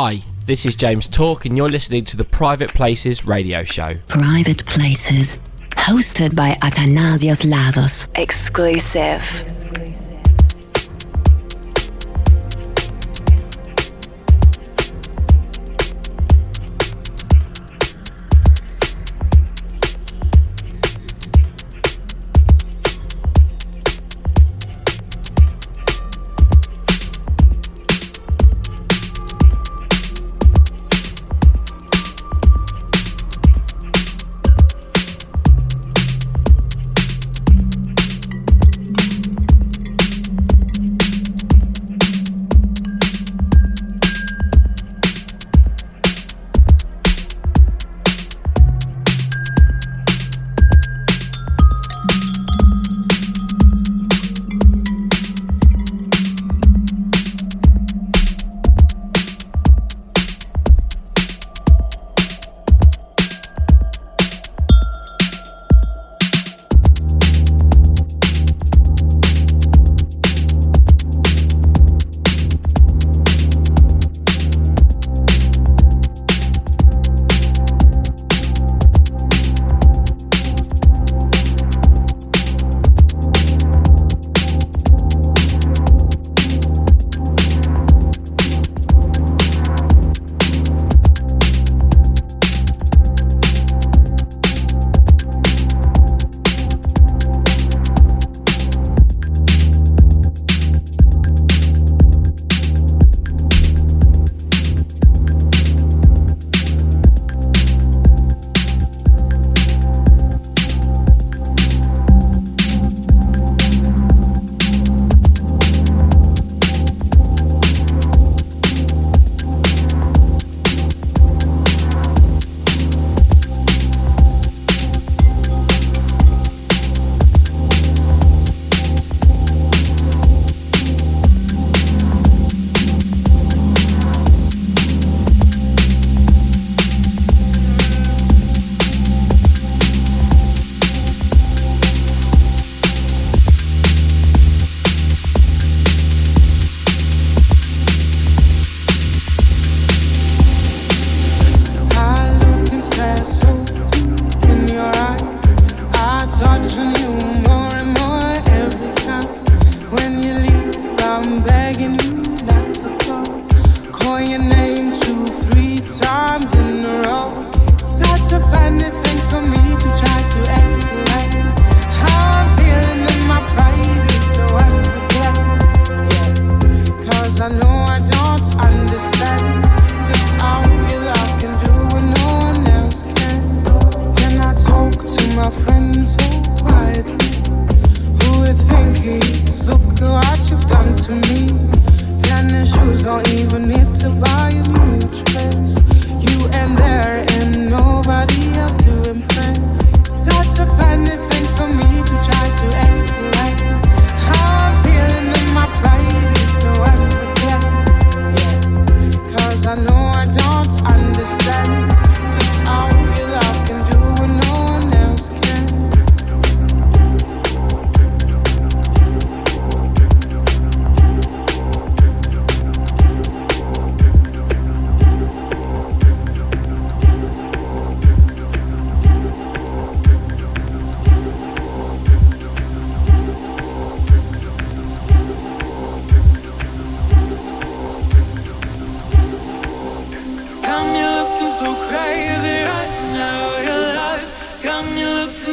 Hi, this is James Talk, and you're listening to the Private Places radio show. Private Places, hosted by Athanasios Lasos. Exclusive.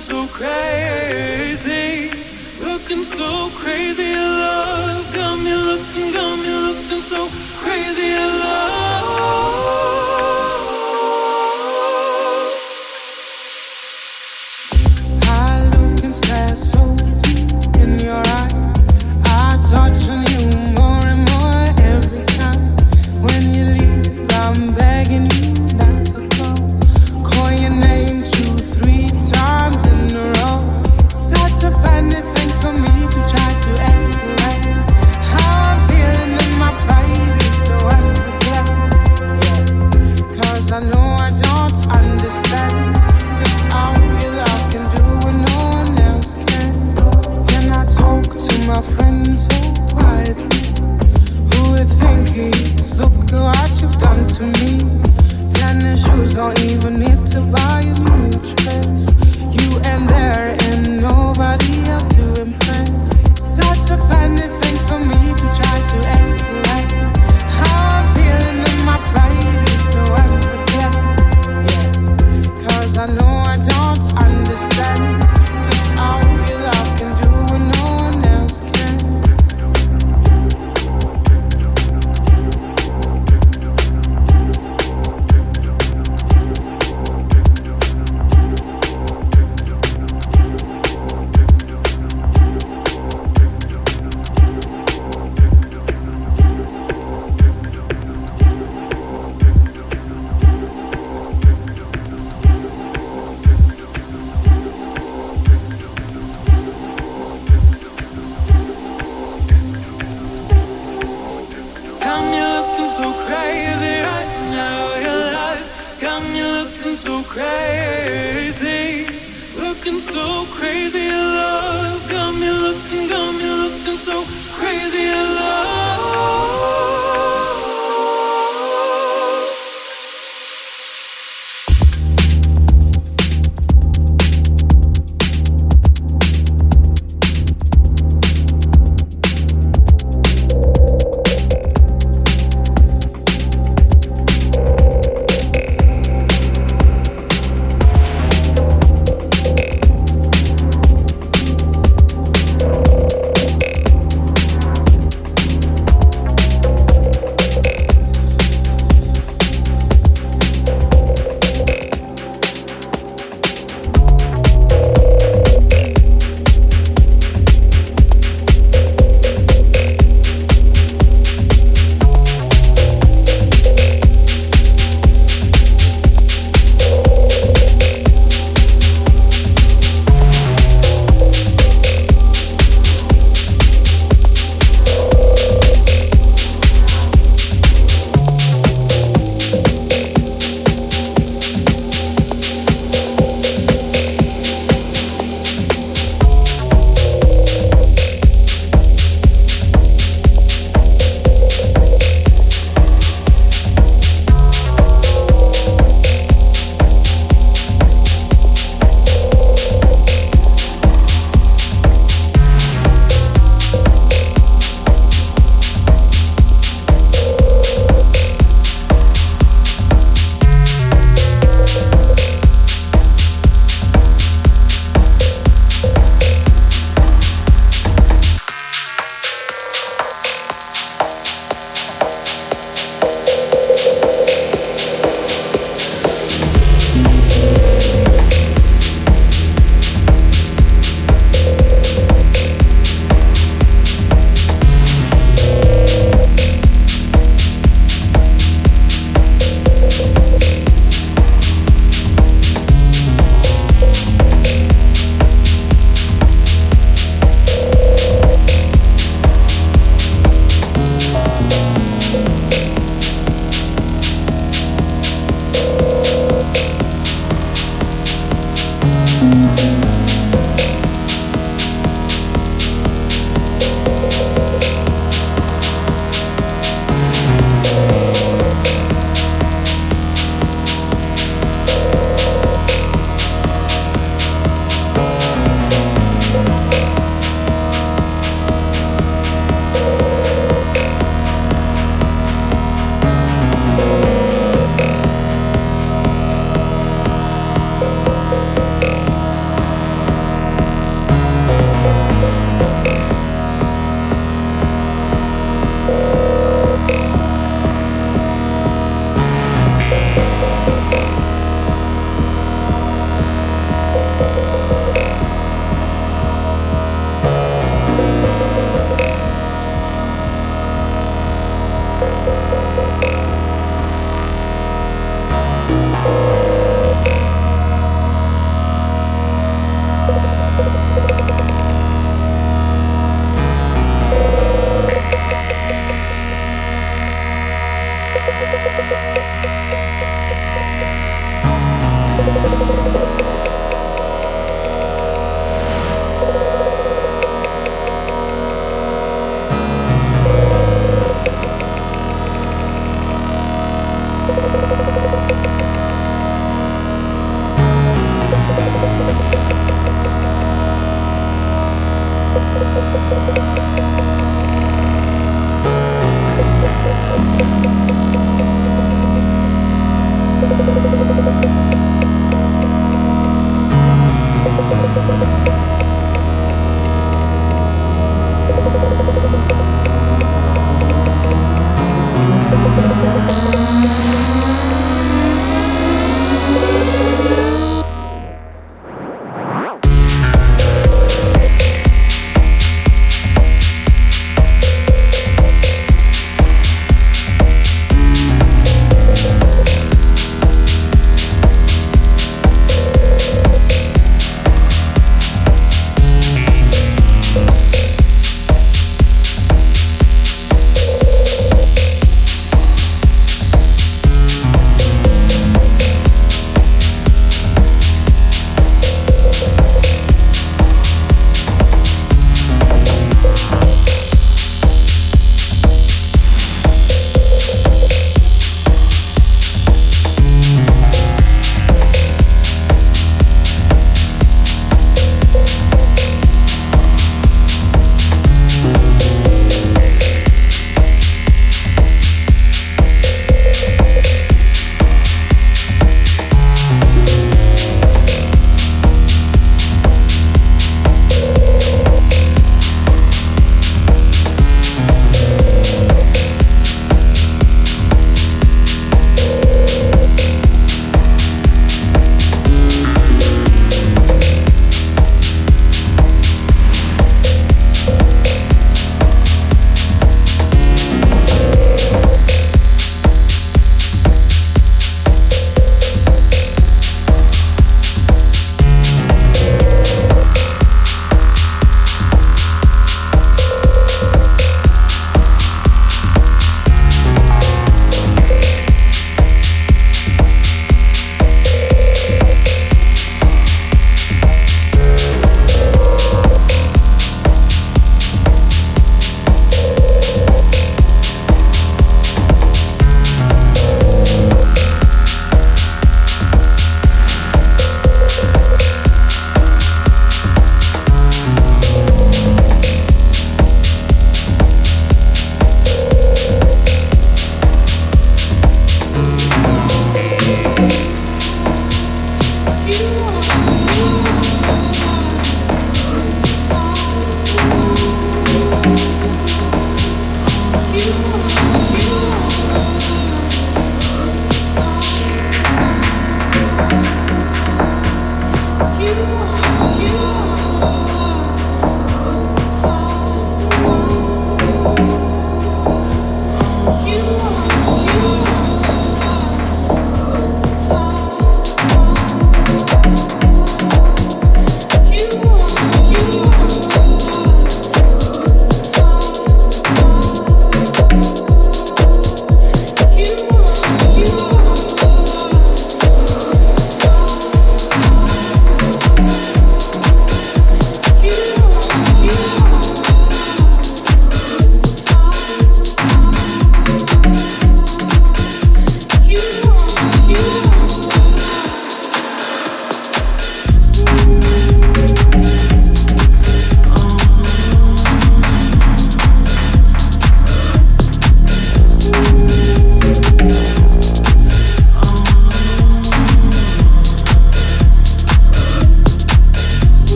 so crazy, looking so crazy. Love got me looking, got me looking so crazy. Love. don't even need to buy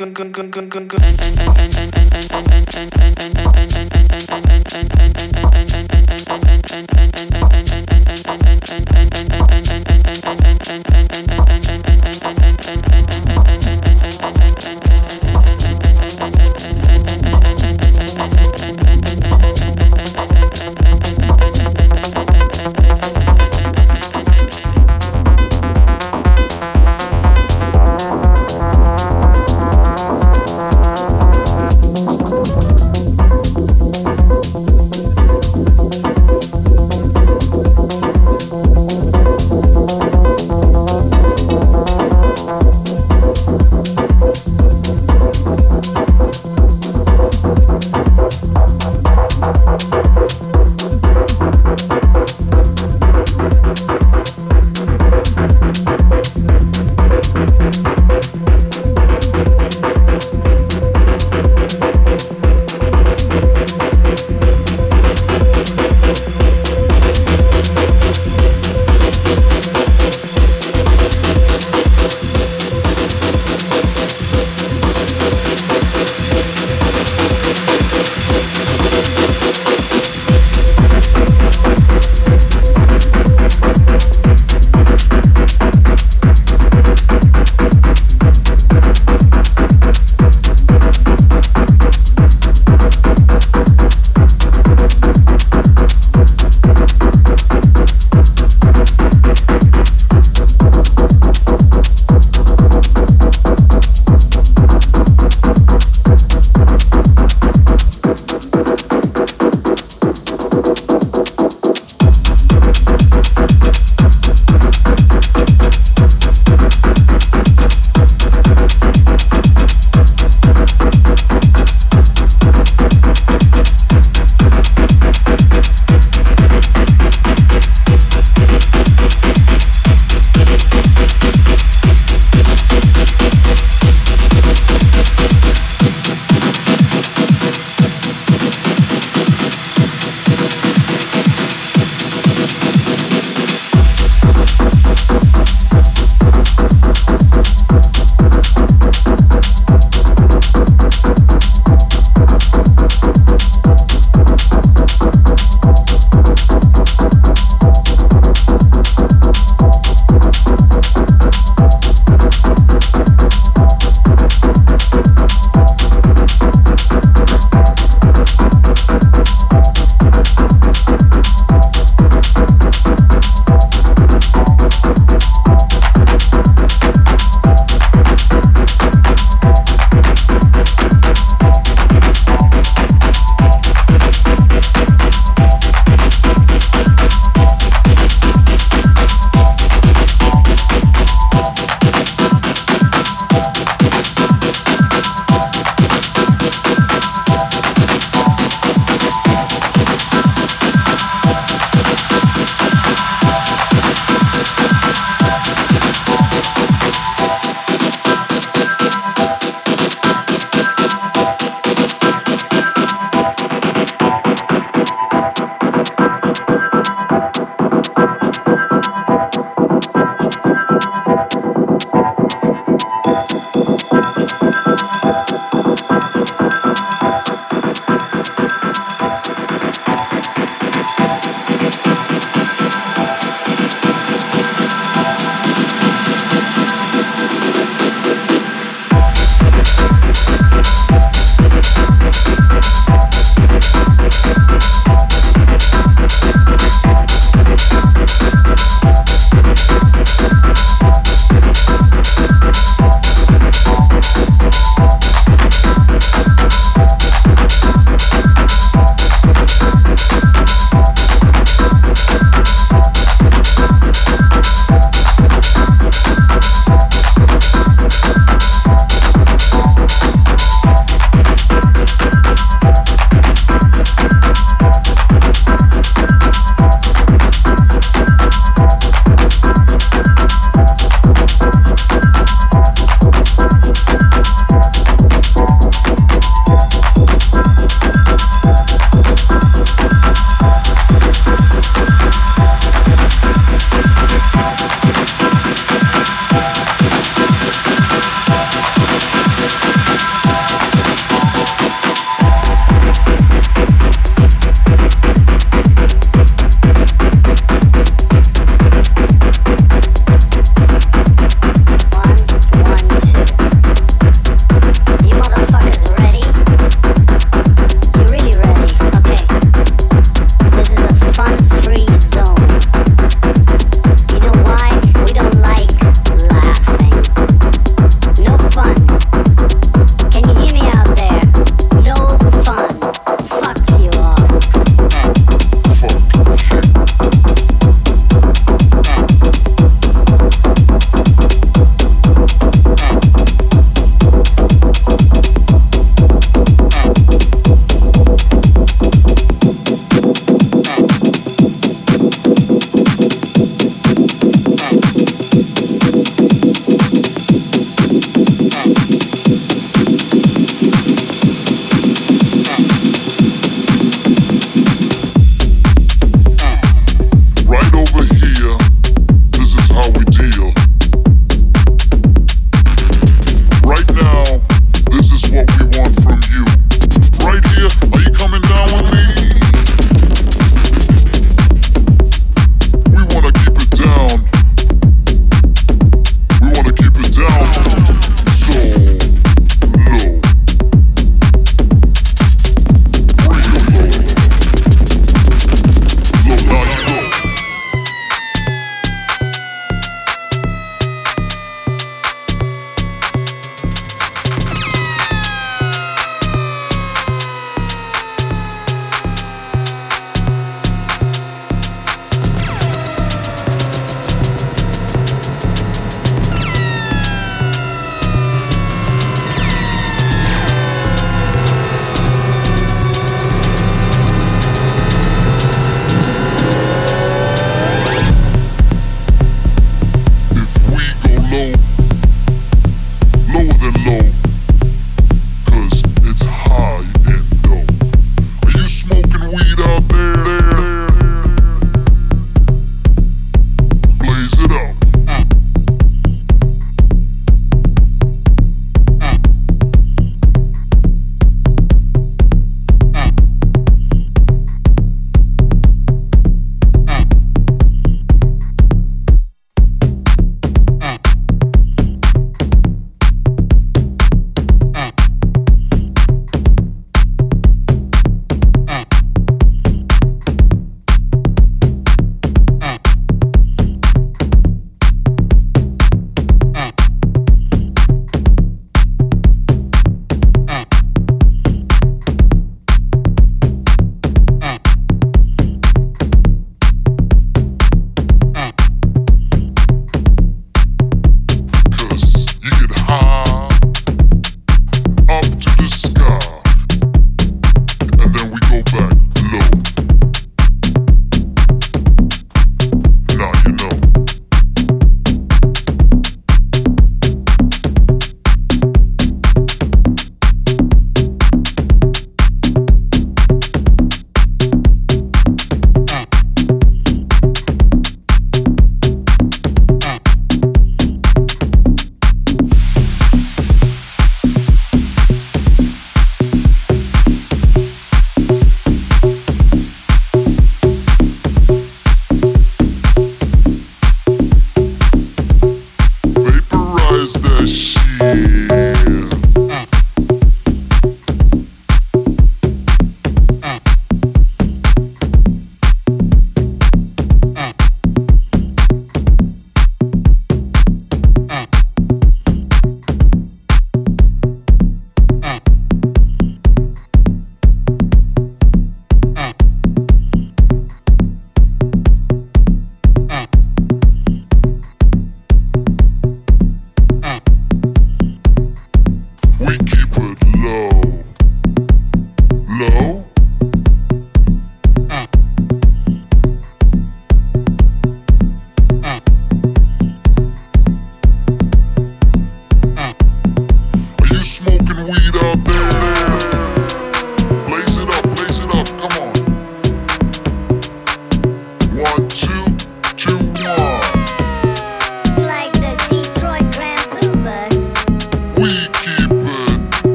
and and and and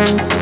Thank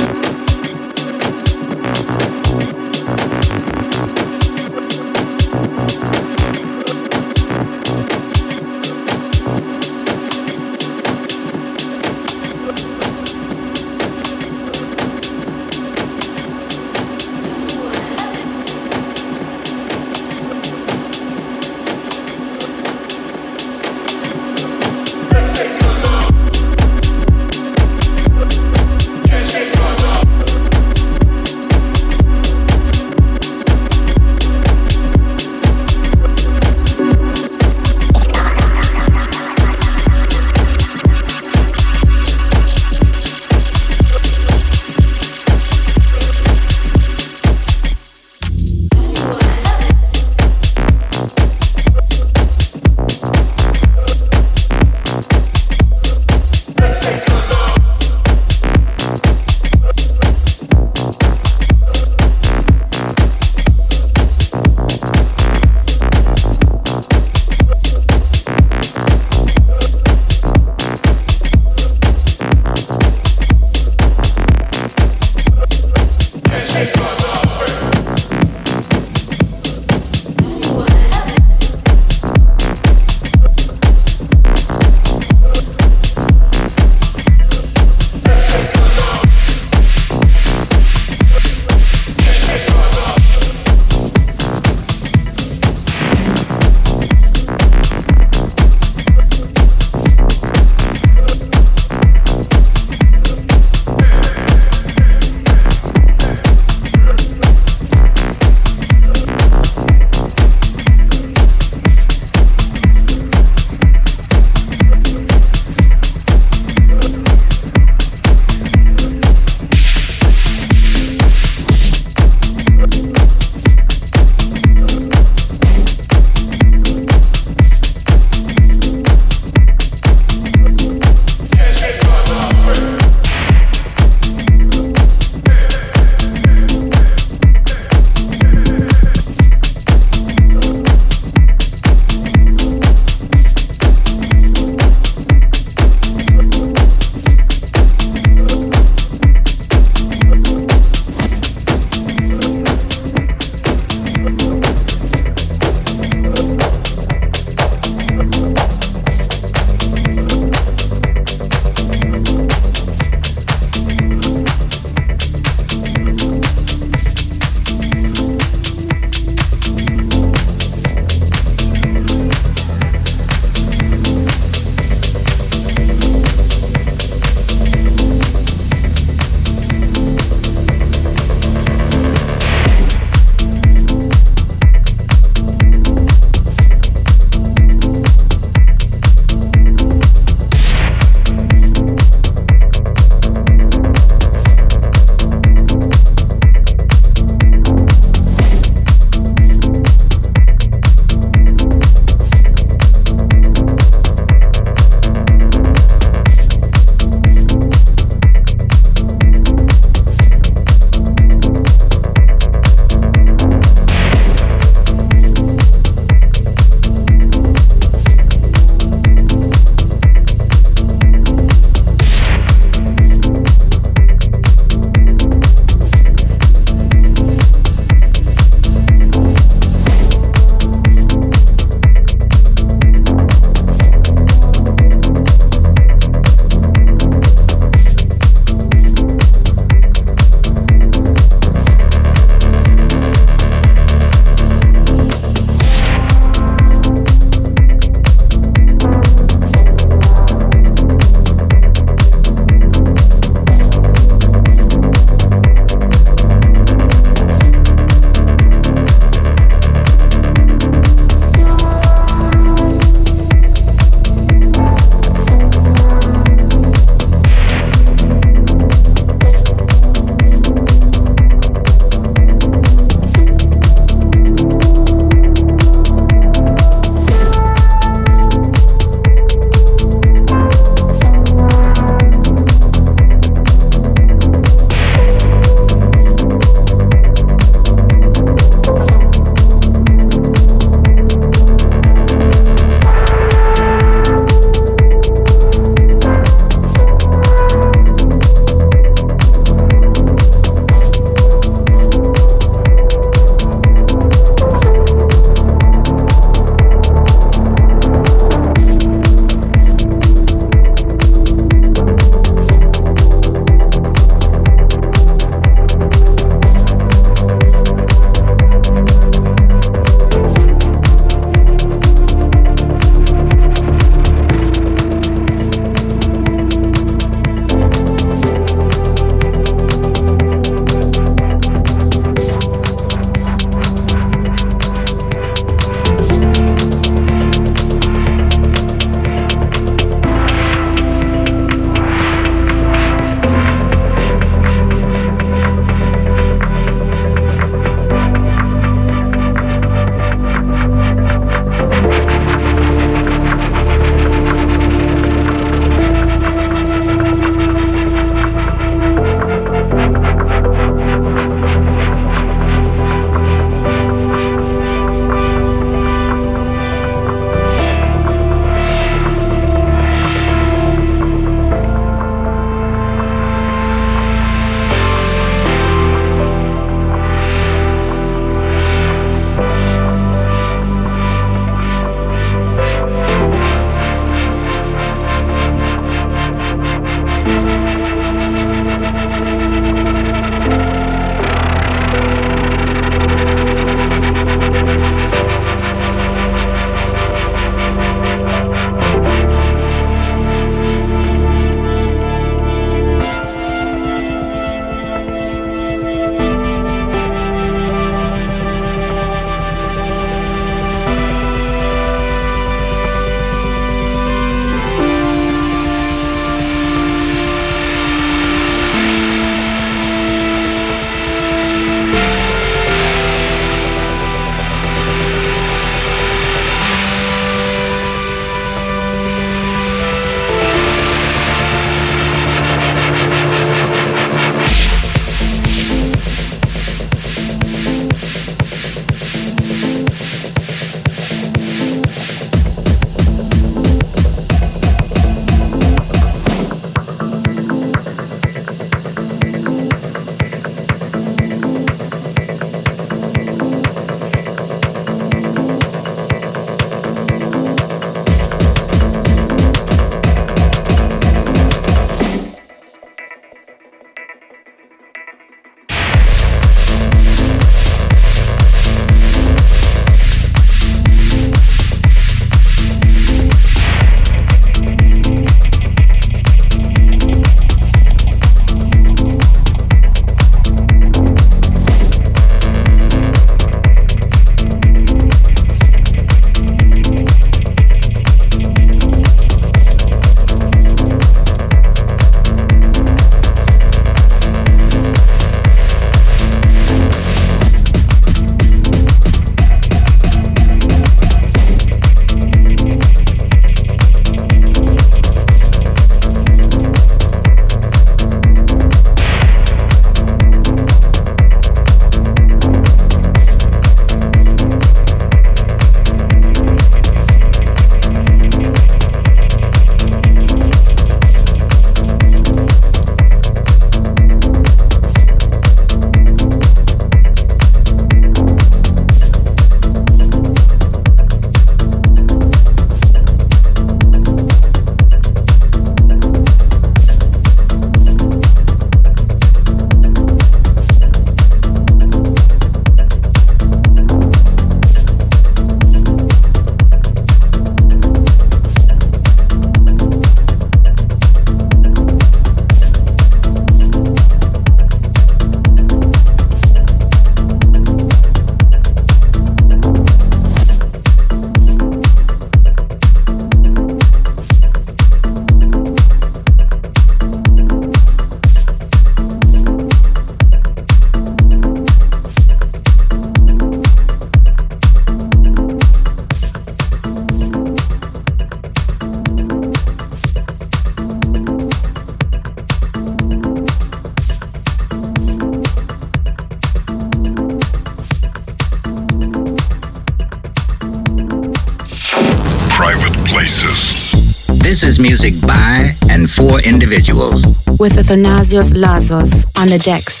individuals. With Athanasios Lasos on the decks.